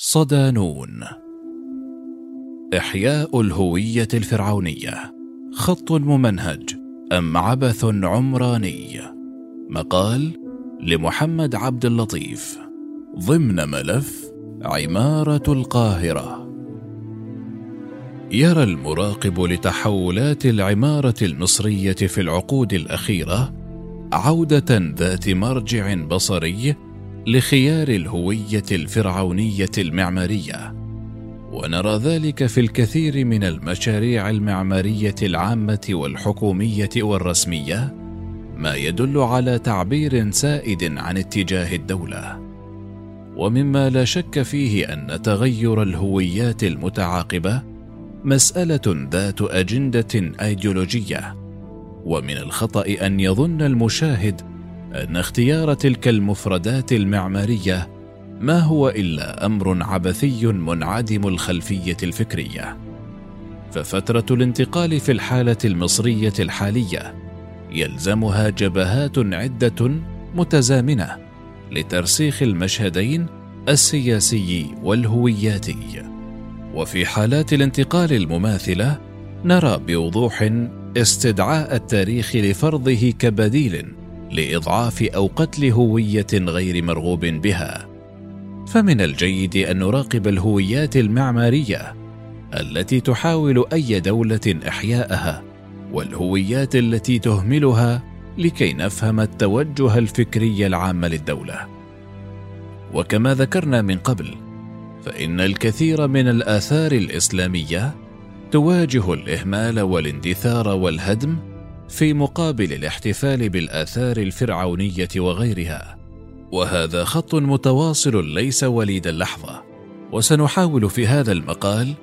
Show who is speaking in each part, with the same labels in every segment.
Speaker 1: صدانون. إحياء الهوية الفرعونية. خط ممنهج. أم عبث عمراني. مقال لمحمد عبد اللطيف. ضمن ملف عمارة القاهرة. يرى المراقب لتحولات العمارة المصرية في العقود الأخيرة عودة ذات مرجع بصري لخيار الهوية الفرعونية المعمارية ونرى ذلك في الكثير من المشاريع المعمارية العامة والحكومية والرسمية ما يدل على تعبير سائد عن اتجاه الدولة. ومما لا شك فيه أن تغير الهويات المتعاقبة مسألة ذات أجندة أيديولوجية ومن الخطأ أن يظن المشاهد أن اختيار تلك المفردات المعمارية ما هو إلا أمر عبثي منعدم الخلفية الفكرية. ففترة الانتقال في الحالة المصرية الحالية يلزمها جبهات عدة متزامنة لترسيخ المشهدين السياسي والهوياتي. وفي حالات الانتقال المماثلة نرى بوضوح استدعاء التاريخ لفرضه كبديل لإضعاف أو قتل هوية غير مرغوب بها. فمن الجيد أن نراقب الهويات المعمارية التي تحاول أي دولة إحياءها والهويات التي تهملها لكي نفهم التوجه الفكري العام للدولة. وكما ذكرنا من قبل فإن الكثير من الآثار الإسلامية تواجه الإهمال والاندثار والهدم في مقابل الاحتفال بالآثار الفرعونية وغيرها. وهذا خط متواصل ليس وليد اللحظة. وسنحاول في هذا المقال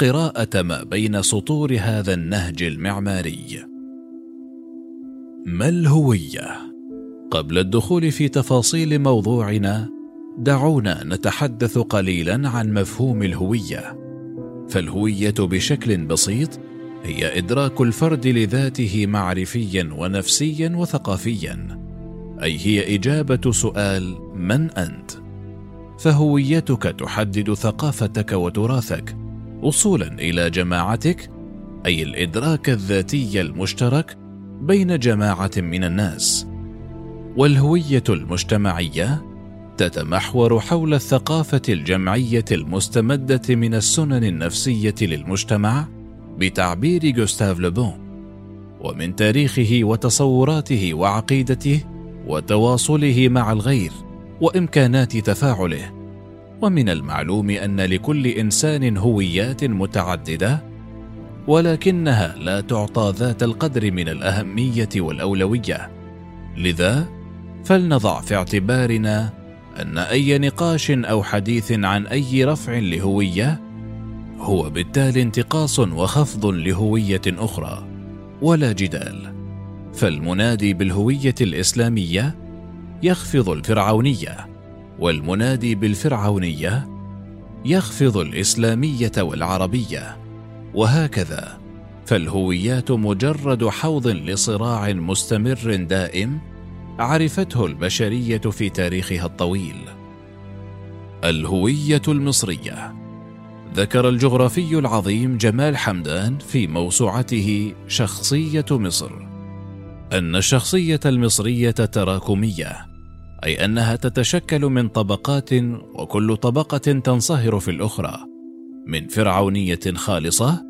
Speaker 1: قراءة ما بين سطور هذا النهج المعماري. ما الهوية؟ قبل الدخول في تفاصيل موضوعنا دعونا نتحدث قليلا عن مفهوم الهوية. فالهوية بشكل بسيط هي إدراك الفرد لذاته معرفيا ونفسيا وثقافيا. أي هي إجابة سؤال من أنت؟ فهويتك تحدد ثقافتك وتراثك. وصولا إلى جماعتك أي الإدراك الذاتي المشترك بين جماعة من الناس. والهوية المجتمعية تتمحور حول الثقافة الجمعية المستمدة من السنن النفسية للمجتمع. بتعبير جوستاف لوبون ومن تاريخه وتصوراته وعقيدته وتواصله مع الغير وإمكانات تفاعله ومن المعلوم أن لكل إنسان هويات متعددة ولكنها لا تعطى ذات القدر من الأهمية والأولوية. لذا فلنضع في اعتبارنا أن أي نقاش أو حديث عن أي رفع لهوية هو بالتالي انتقاص وخفض لهوية أخرى ولا جدال. فالمنادي بالهوية الإسلامية يخفض الفرعونية والمنادي بالفرعونية يخفض الإسلامية والعربية وهكذا. فالهويات مجرد حوض لصراع مستمر دائم عرفته البشرية في تاريخها الطويل. الهوية المصرية ذكر الجغرافي العظيم جمال حمدان في موسوعته شخصية مصر. أن الشخصية المصرية تراكمية أي أنها تتشكل من طبقات وكل طبقة تنصهر في الأخرى من فرعونية خالصة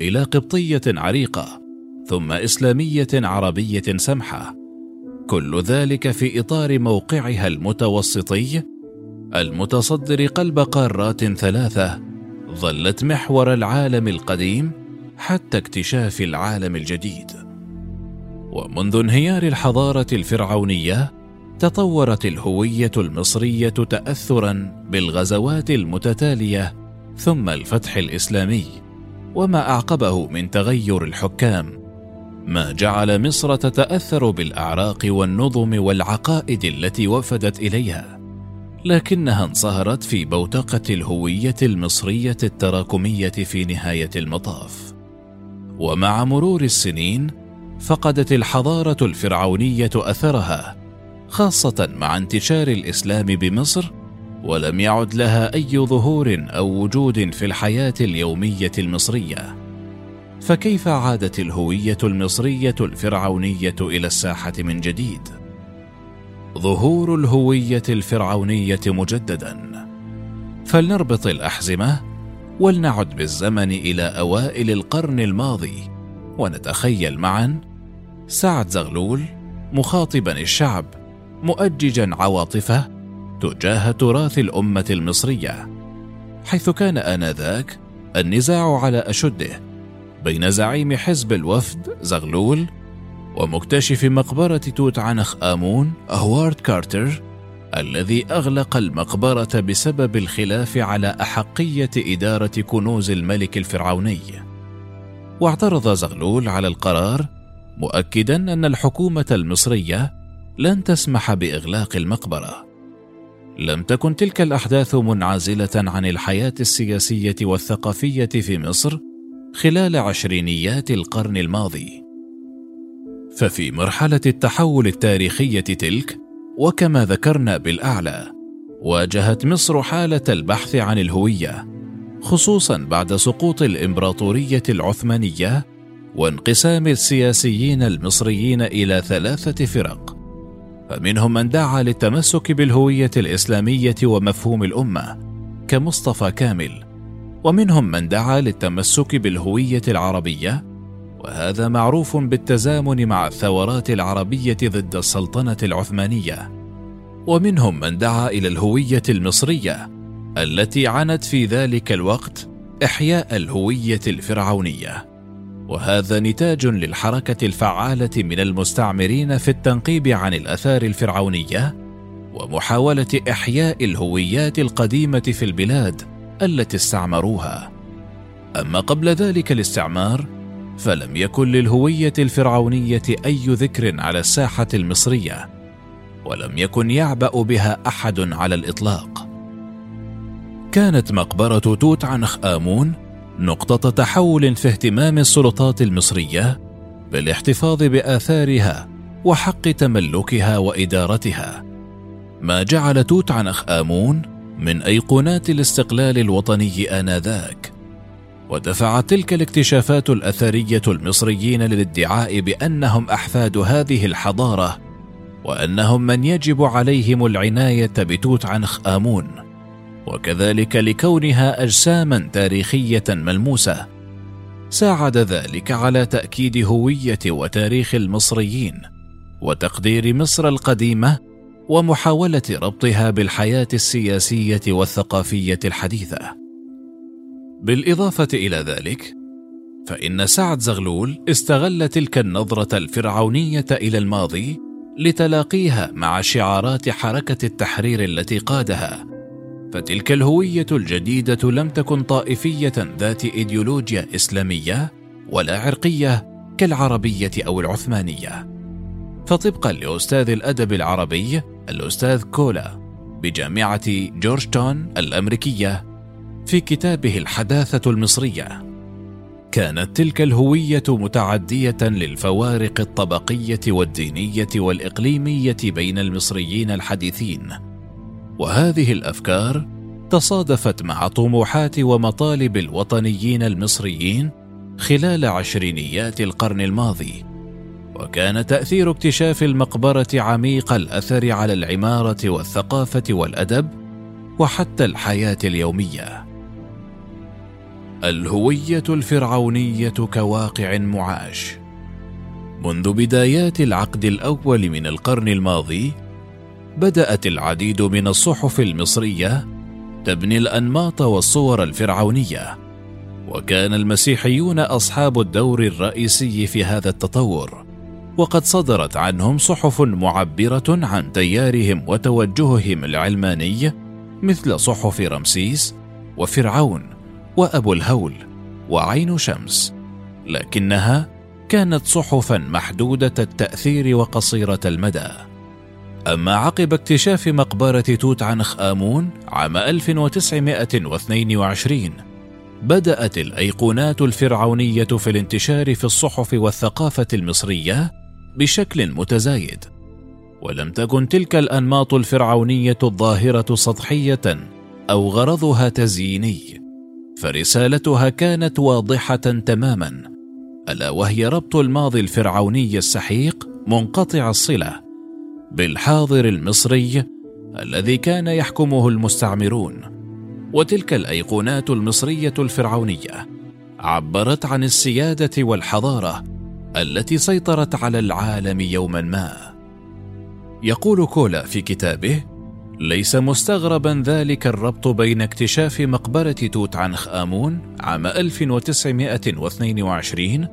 Speaker 1: إلى قبطية عريقة ثم إسلامية عربية سمحة. كل ذلك في إطار موقعها المتوسطي المتصدر قلب قارات ثلاثة ظلت محور العالم القديم حتى اكتشاف العالم الجديد. ومنذ انهيار الحضارة الفرعونية تطورت الهوية المصرية تاثرا بالغزوات المتتالية ثم الفتح الإسلامي وما أعقبه من تغير الحكام. ما جعل مصر تتأثر بالأعراق والنظم والعقائد التي وفدت إليها. لكنها انصهرت في بوتقة الهوية المصرية التراكمية في نهاية المطاف. ومع مرور السنين فقدت الحضارة الفرعونية أثرها خاصة مع انتشار الإسلام بمصر ولم يعد لها أي ظهور أو وجود في الحياة اليومية المصرية. فكيف عادت الهوية المصرية الفرعونية إلى الساحة من جديد؟ ظهور الهوية الفرعونية مجددا. فلنربط الأحزمة ولنعد بالزمن إلى أوائل القرن الماضي ونتخيل معا سعد زغلول مخاطبا الشعب مؤججا عواطفه تجاه تراث الأمة المصرية حيث كان آنذاك النزاع على أشده بين زعيم حزب الوفد زغلول ومكتشف مقبرة توت عنخ آمون هوارد كارتر الذي أغلق المقبرة بسبب الخلاف على أحقية إدارة كنوز الملك الفرعوني. واعترض زغلول على القرار مؤكدا أن الحكومة المصرية لن تسمح بإغلاق المقبرة. لم تكن تلك الأحداث منعزلة عن الحياة السياسية والثقافية في مصر خلال عشرينيات القرن الماضي. ففي مرحلة التحول التاريخية تلك وكما ذكرنا بالأعلى واجهت مصر حالة البحث عن الهوية خصوصا بعد سقوط الإمبراطورية العثمانية وانقسام السياسيين المصريين إلى ثلاثة فرق. فمنهم من دعا للتمسك بالهوية الإسلامية ومفهوم الأمة كمصطفى كامل ومنهم من دعا للتمسك بالهوية العربية وهذا معروف بالتزامن مع الثورات العربية ضد السلطنة العثمانية. ومنهم من دعا إلى الهوية المصرية التي عنت في ذلك الوقت إحياء الهوية الفرعونية. وهذا نتاج للحركة الفعالة من المستعمرين في التنقيب عن الأثار الفرعونية ومحاولة إحياء الهويات القديمة في البلاد التي استعمروها. أما قبل ذلك الاستعمار فلم يكن للهوية الفرعونية أي ذكر على الساحة المصرية ولم يكن يعبأ بها أحد على الإطلاق. كانت مقبرة توت عنخ آمون نقطة تحول في اهتمام السلطات المصرية بالاحتفاظ بآثارها وحق تملكها وإدارتها. ما جعل توت عنخ آمون من أيقونات الاستقلال الوطني آنذاك. ودفعت تلك الاكتشافات الأثرية المصريين للادعاء بأنهم أحفاد هذه الحضارة وأنهم من يجب عليهم العناية بتوت عنخ آمون وكذلك لكونها أجساما تاريخية ملموسة. ساعد ذلك على تأكيد هوية وتاريخ المصريين وتقدير مصر القديمة ومحاولة ربطها بالحياة السياسية والثقافية الحديثة. بالإضافة إلى ذلك فإن سعد زغلول استغل تلك النظرة الفرعونية إلى الماضي لتلاقيها مع شعارات حركة التحرير التي قادها فتلك الهوية الجديدة لم تكن طائفية ذات إيديولوجيا إسلامية ولا عرقية كالعربية أو العثمانية. فطبقا لأستاذ الأدب العربي الأستاذ كولا بجامعة جورج تاون الأمريكية في كتابه الحداثة المصرية. كانت تلك الهوية متعدية للفوارق الطبقية والدينية والإقليمية بين المصريين الحديثين. وهذه الأفكار تصادفت مع طموحات ومطالب الوطنيين المصريين خلال عشرينيات القرن الماضي. وكان تأثير اكتشاف المقبرة عميق الأثر على العمارة والثقافة والأدب وحتى الحياة اليومية. الهوية الفرعونية كواقع معاش. منذ بدايات العقد الأول من القرن الماضي بدأت العديد من الصحف المصرية تبني الأنماط والصور الفرعونية وكان المسيحيون أصحاب الدور الرئيسي في هذا التطور وقد صدرت عنهم صحف معبرة عن تيارهم وتوجههم العلماني مثل صحف رمسيس وفرعون. وأبو الهول وعين شمس لكنها كانت صحفا محدودة التأثير وقصيرة المدى. أما عقب اكتشاف مقبرة توت عنخ آمون عام 1922 بدأت الأيقونات الفرعونية في الانتشار في الصحف والثقافة المصرية بشكل متزايد. ولم تكن تلك الأنماط الفرعونية الظاهرة سطحية أو غرضها تزييني. فرسالتها كانت واضحة تماما. ألا وهي ربط الماضي الفرعوني السحيق منقطع الصلة بالحاضر المصري الذي كان يحكمه المستعمرون. وتلك الأيقونات المصرية الفرعونية عبرت عن السيادة والحضارة التي سيطرت على العالم يوما ما. يقول كولا في كتابه ليس مستغربا ذلك الربط بين اكتشاف مقبرة توت عنخ آمون عام 1922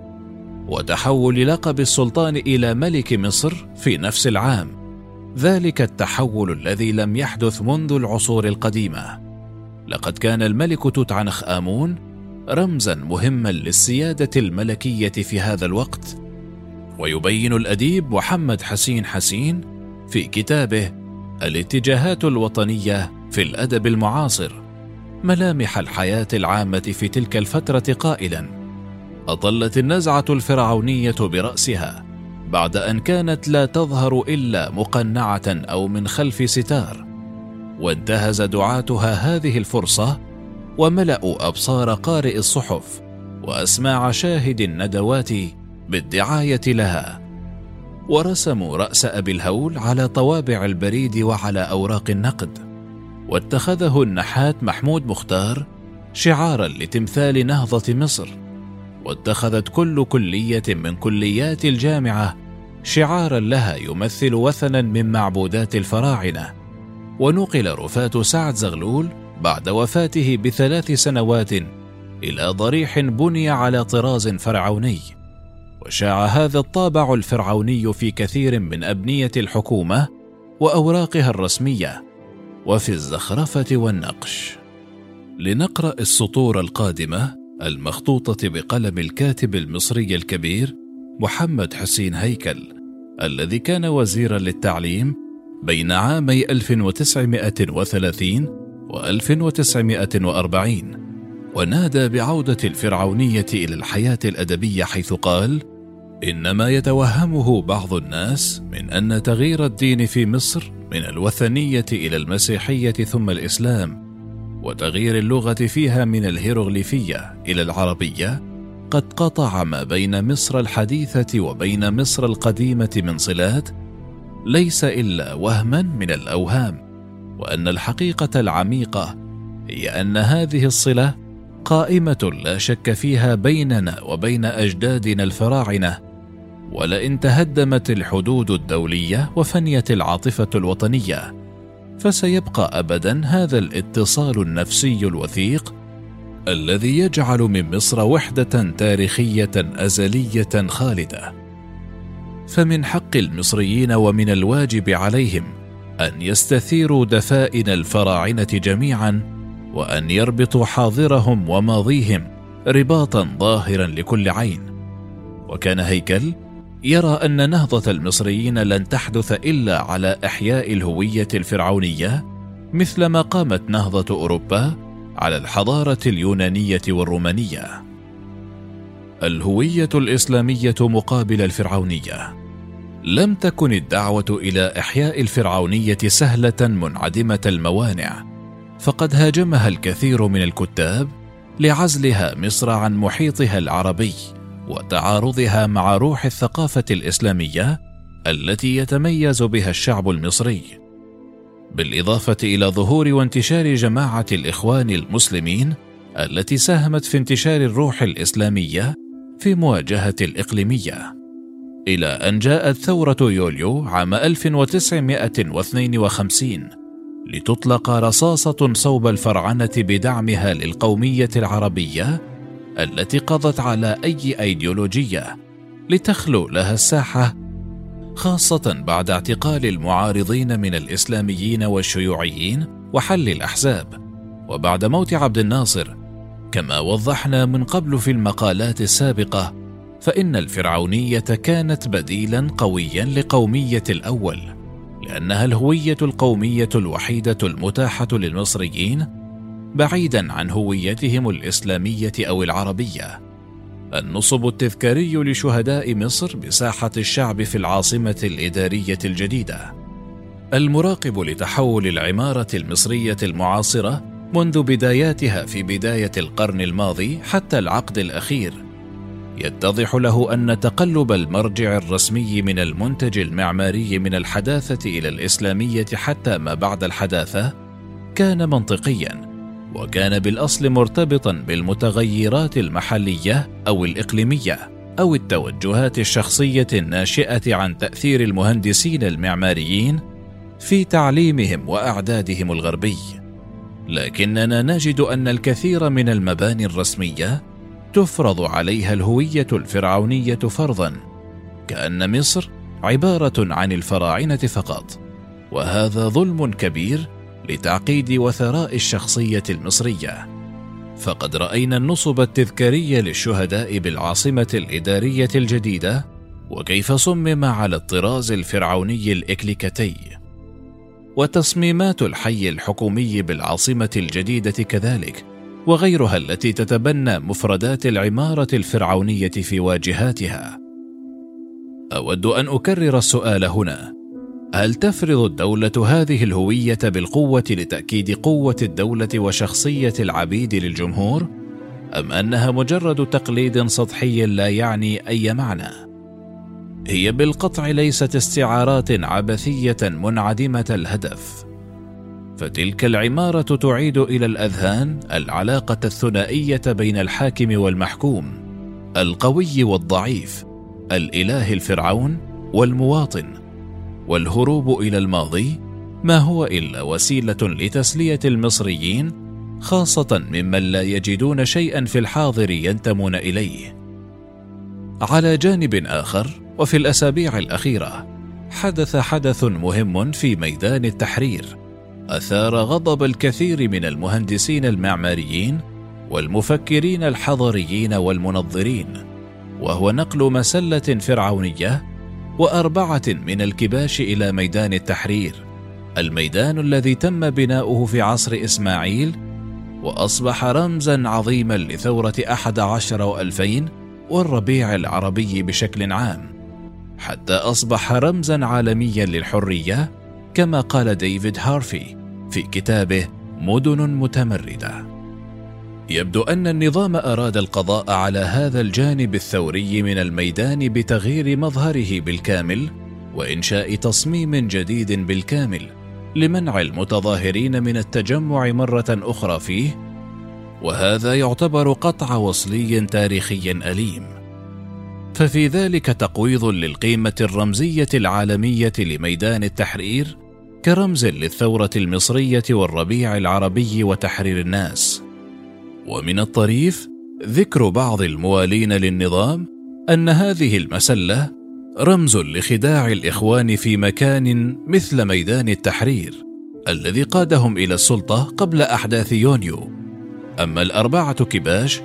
Speaker 1: وتحول لقب السلطان إلى ملك مصر في نفس العام. ذلك التحول الذي لم يحدث منذ العصور القديمة. لقد كان الملك توت عنخ آمون رمزا مهما للسيادة الملكية في هذا الوقت ويبين الأديب محمد حسين حسين في كتابه الاتجاهات الوطنية في الأدب المعاصر ملامح الحياة العامة في تلك الفترة قائلا. أطلت النزعة الفرعونية برأسها بعد أن كانت لا تظهر إلا مقنعة أو من خلف ستار. وانتهز دعاتها هذه الفرصة وملأوا أبصار قارئ الصحف وأسماع شاهد الندوات بالدعاية لها. ورسموا رأس أبي الهول على طوابع البريد وعلى أوراق النقد واتخذه النحات محمود مختار شعارا لتمثال نهضة مصر واتخذت كل كلية من كليات الجامعة شعارا لها يمثل وثنا من معبودات الفراعنة. ونقل رفاة سعد زغلول بعد وفاته بثلاث سنوات إلى ضريح بني على طراز فرعوني. وشاع هذا الطابع الفرعوني في كثير من أبنية الحكومة وأوراقها الرسمية وفي الزخرفة والنقش. لنقرأ السطور القادمة المخطوطة بقلم الكاتب المصري الكبير محمد حسين هيكل الذي كان وزيرا للتعليم بين عامي 1930 و 1940 ونادى بعودة الفرعونية إلى الحياة الأدبية حيث قال: إنما يتوهمه بعض الناس من أن تغيير الدين في مصر من الوثنية إلى المسيحية ثم الإسلام، وتغيير اللغة فيها من الهيروغليفية إلى العربية، قد قطع ما بين مصر الحديثة وبين مصر القديمة من صلات، ليس إلا وهما من الأوهام، وأن الحقيقة العميقة هي أن هذه الصلة قائمة لا شك فيها بيننا وبين أجدادنا الفراعنة ولئن تهدمت الحدود الدولية وفنيت العاطفة الوطنية فسيبقى أبدا هذا الاتصال النفسي الوثيق الذي يجعل من مصر وحدة تاريخية أزلية خالدة. فمن حق المصريين ومن الواجب عليهم أن يستثيروا دفائن الفراعنة جميعا وأن يربطوا حاضرهم وماضيهم رباطا ظاهرا لكل عين. وكان هيكل يرى أن نهضة المصريين لن تحدث إلا على إحياء الهوية الفرعونية مثلما قامت نهضة أوروبا على الحضارة اليونانية والرومانية. الهوية الإسلامية مقابل الفرعونية. لم تكن الدعوة إلى إحياء الفرعونية سهلة منعدمة الموانع فقد هاجمها الكثير من الكتاب لعزلها مصر عن محيطها العربي. وتعارضها مع روح الثقافة الإسلامية التي يتميز بها الشعب المصري. بالإضافة إلى ظهور وانتشار جماعة الإخوان المسلمين التي ساهمت في انتشار الروح الإسلامية في مواجهة الإقليمية. إلى أن جاءت ثورة يوليو عام 1952 لتطلق رصاصة صوب الفرعنة بدعمها للقومية العربية التي قضت على أي أيديولوجية لتخلو لها الساحة خاصة بعد اعتقال المعارضين من الإسلاميين والشيوعيين وحل الأحزاب. وبعد موت عبد الناصر كما وضحنا من قبل في المقالات السابقة فإن الفرعونية كانت بديلا قويا لقومية الأول لأنها الهوية القومية الوحيدة المتاحة للمصريين بعيدا عن هويتهم الإسلامية أو العربية. النصب التذكاري لشهداء مصر بساحة الشعب في العاصمة الإدارية الجديدة. المراقب لتحول العمارة المصرية المعاصرة منذ بداياتها في بداية القرن الماضي حتى العقد الأخير. يتضح له أن تقلب المرجع الرسمي من المنتج المعماري من الحداثة إلى الإسلامية حتى ما بعد الحداثة كان منطقيا. وكان بالأصل مرتبطا بالمتغيرات المحلية أو الإقليمية أو التوجهات الشخصية الناشئة عن تأثير المهندسين المعماريين في تعليمهم وأعدادهم الغربي. لكننا نجد أن الكثير من المباني الرسمية تفرض عليها الهوية الفرعونية فرضا كأن مصر عبارة عن الفراعنة فقط وهذا ظلم كبير لتعقيد وثراء الشخصية المصرية. فقد رأينا النصب التذكاري للشهداء بالعاصمة الإدارية الجديدة وكيف صمم على الطراز الفرعوني الإكليكتي. وتصميمات الحي الحكومي بالعاصمة الجديدة كذلك وغيرها التي تتبنى مفردات العمارة الفرعونية في واجهاتها. أود أن أكرر السؤال هنا. هل تفرض الدولة هذه الهوية بالقوة لتأكيد قوة الدولة وشخصية العبيد للجمهور؟ أم أنها مجرد تقليد سطحي لا يعني أي معنى؟ هي بالقطع ليست استعارات عبثية منعدمة الهدف. فتلك العمارة تعيد إلى الأذهان العلاقة الثنائية بين الحاكم والمحكوم القوي والضعيف الإله الفرعون والمواطن. والهروب إلى الماضي ما هو إلا وسيلة لتسلية المصريين خاصة ممن لا يجدون شيئا في الحاضر ينتمون إليه. على جانب آخر وفي الأسابيع الأخيرة حدث حدث مهم في ميدان التحرير. أثار غضب الكثير من المهندسين المعماريين والمفكرين الحضريين والمنظرين وهو نقل مسلة فرعونية وأربعة من الكباش إلى ميدان التحرير. الميدان الذي تم بناؤه في عصر إسماعيل وأصبح رمزا عظيما لثورة أحد عشر وألفين والربيع العربي بشكل عام. حتى أصبح رمزا عالميا للحرية كما قال ديفيد هارفي في كتابه مدن متمردة. يبدو أن النظام أراد القضاء على هذا الجانب الثوري من الميدان بتغيير مظهره بالكامل وإنشاء تصميم جديد بالكامل لمنع المتظاهرين من التجمع مرة أخرى فيه وهذا يعتبر قطع وصلي تاريخي أليم. ففي ذلك تقويض للقيمة الرمزية العالمية لميدان التحرير كرمز للثورة المصرية والربيع العربي وتحرير الناس. ومن الطريف ذكر بعض الموالين للنظام أن هذه المسلة رمز لخداع الإخوان في مكان مثل ميدان التحرير الذي قادهم إلى السلطة قبل أحداث يونيو. أما الأربعة كباش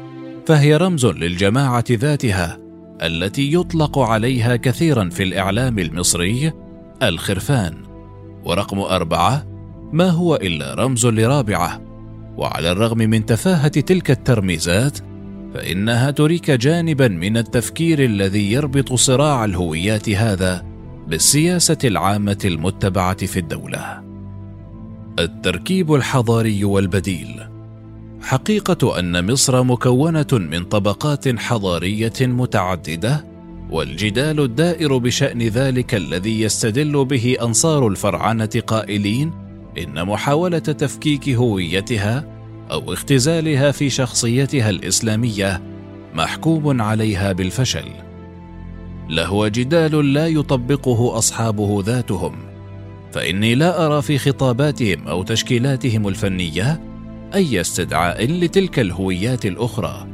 Speaker 1: فهي رمز للجماعة ذاتها التي يطلق عليها كثيرا في الإعلام المصري الخرفان. ورقم أربعة ما هو إلا رمز لرابعة وعلى الرغم من تفاهة تلك الترميزات فإنها تريك جانبا من التفكير الذي يربط صراع الهويات هذا بالسياسة العامة المتبعة في الدولة. التركيب الحضاري والبديل حقيقة أن مصر مكونة من طبقات حضارية متعددة والجدال الدائر بشأن ذلك الذي يستدل به أنصار الفرعنه قائلين إن محاولة تفكيك هويتها أو اختزالها في شخصيتها الإسلامية محكوم عليها بالفشل. لهو جدال لا يطبقه أصحابه ذاتهم فإني لا أرى في خطاباتهم أو تشكيلاتهم الفنية أي استدعاء لتلك الهويات الأخرى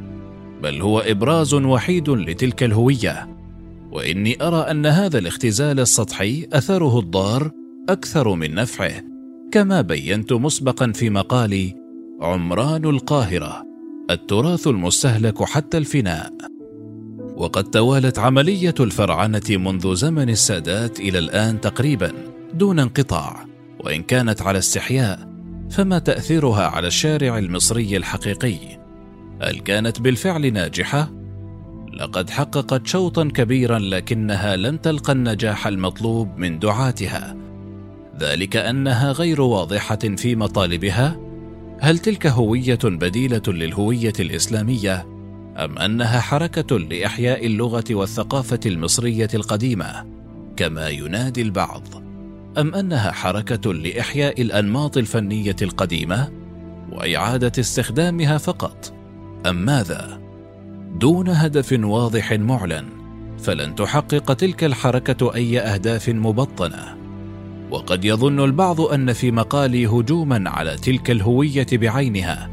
Speaker 1: بل هو إبراز وحيد لتلك الهوية. وإني أرى أن هذا الاختزال السطحي أثره الضار أكثر من نفعه. كما بينت مسبقا في مقالي عمران القاهرة التراث المستهلك حتى الفناء. وقد توالت عملية الفرعنة منذ زمن السادات إلى الآن تقريبا دون انقطاع. وإن كانت على استحياء فما تأثيرها على الشارع المصري الحقيقي؟ هل كانت بالفعل ناجحة؟ لقد حققت شوطا كبيرا لكنها لم تلقى النجاح المطلوب من دعاتها. ذلك أنها غير واضحة في مطالبها؟ هل تلك هوية بديلة للهوية الإسلامية أم أنها حركة لإحياء اللغة والثقافة المصرية القديمة كما ينادي البعض؟ أم أنها حركة لإحياء الأنماط الفنية القديمة وإعادة استخدامها فقط؟ أم ماذا؟ دون هدف واضح معلن فلن تحقق تلك الحركة أي أهداف مبطنة. وقد يظن البعض أن في مقالي هجوما على تلك الهوية بعينها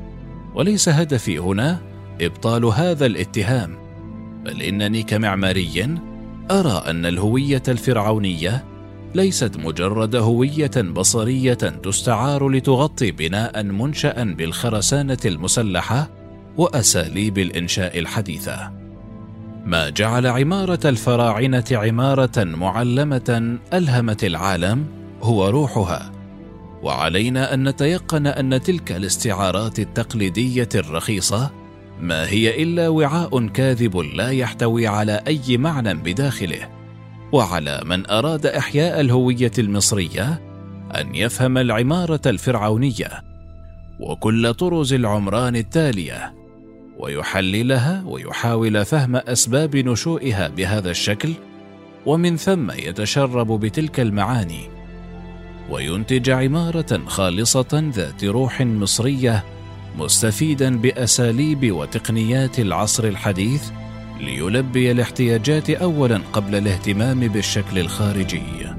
Speaker 1: وليس هدفي هنا إبطال هذا الاتهام بل إنني كمعماري أرى أن الهوية الفرعونية ليست مجرد هوية بصرية تستعار لتغطي بناء منشا بالخرسانة المسلحة وأساليب الإنشاء الحديثة. ما جعل عمارة الفراعنة عمارة معلمة ألهمت العالم هو روحها. وعلينا أن نتيقن أن تلك الاستعارات التقليدية الرخيصة ما هي إلا وعاء كاذب لا يحتوي على أي معنى بداخله. وعلى من أراد إحياء الهوية المصرية أن يفهم العمارة الفرعونية وكل طرز العمران التالية ويحللها ويحاول فهم أسباب نشوئها بهذا الشكل ومن ثم يتشرب بتلك المعاني وينتج عمارة خالصة ذات روح مصرية مستفيدا بأساليب وتقنيات العصر الحديث ليلبي الاحتياجات اولا قبل الاهتمام بالشكل الخارجي.